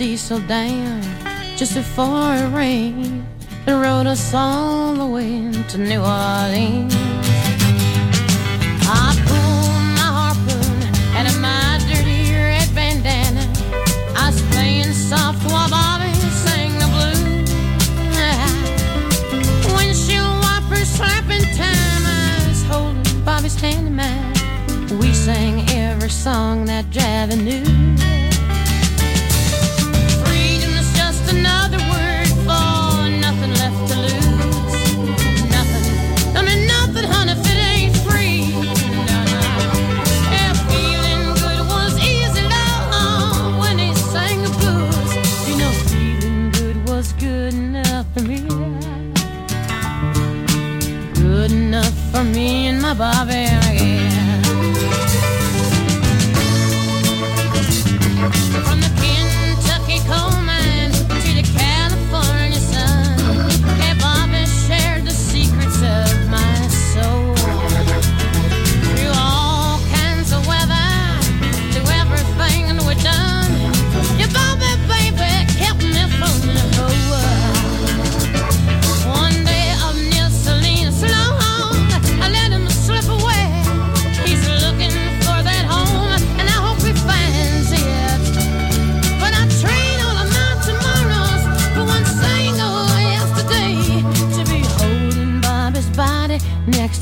diesel down just before it rained and rode us all the way to New Orleans. I pulled my harpoon my dirty red bandana. I was playing soft sang the blues. Windshield wipers slapping time. I was holding Bobby's hand in mine. We sang every song that Javi knew. above it.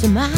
to my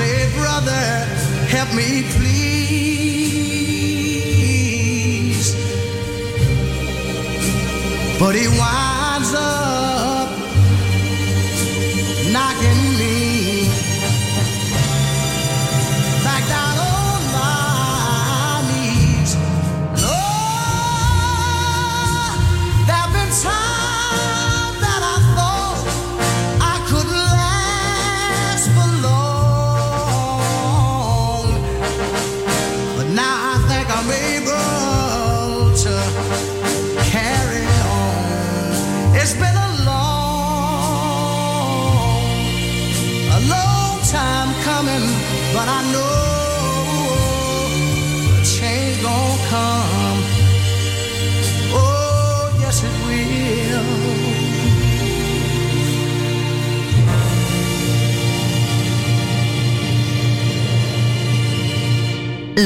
say, brother, help me please. But he whined.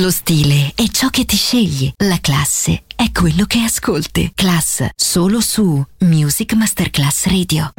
Lo stile è ciò che ti scegli, la classe è quello che ascolti. Class solo su Music Masterclass Radio.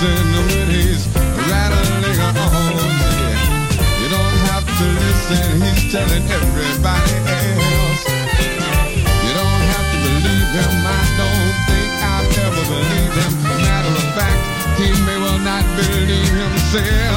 listen when he's rattling on. You don't have to listen, he's telling everybody else. You don't have to believe him, I don't think I've ever believed him. Matter of fact, he may well not believe himself.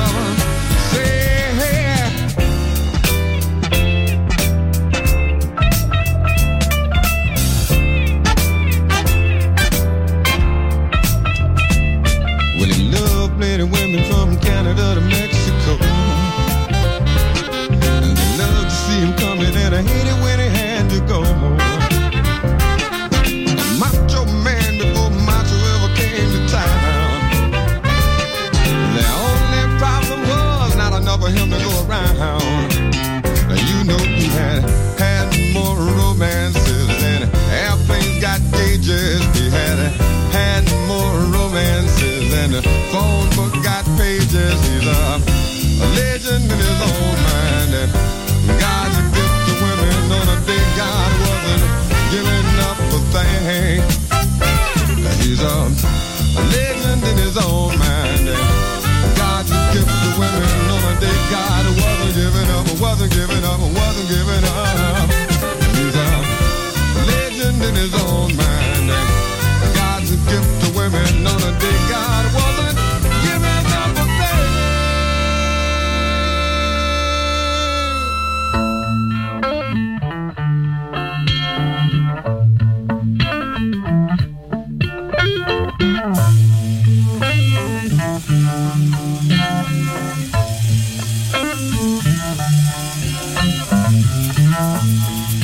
wasn't giving up, wasn't giving up. He's a legend in his own mind. God's a gift to women on a day God. Music Masterclass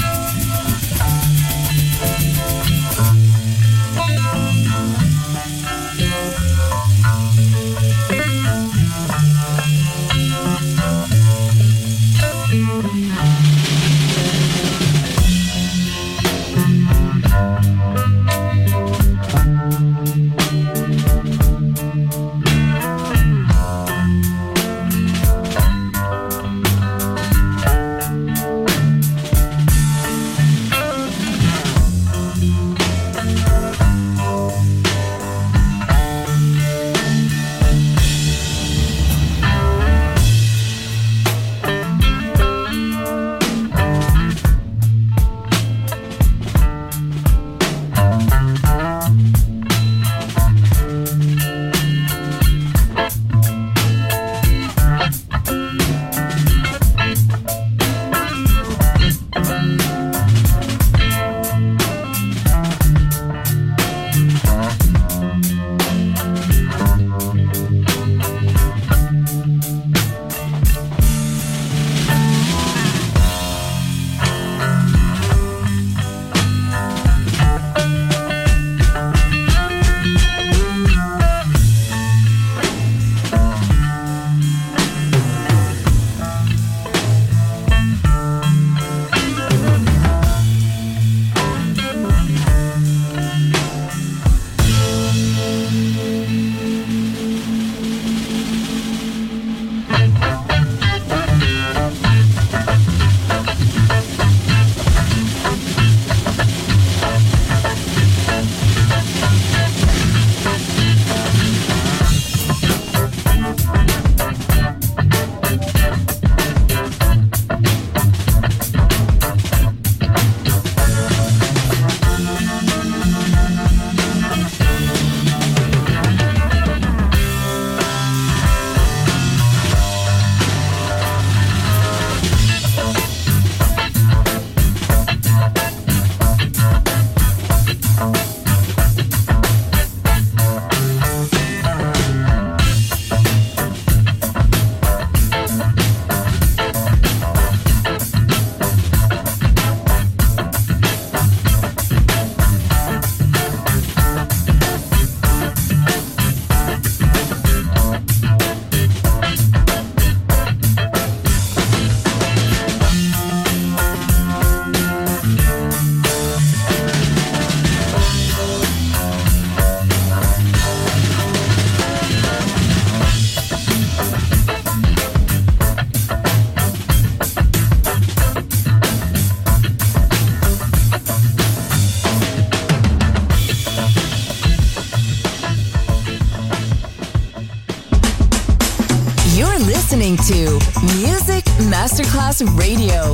Radio,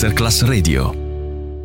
Masterclass Radio.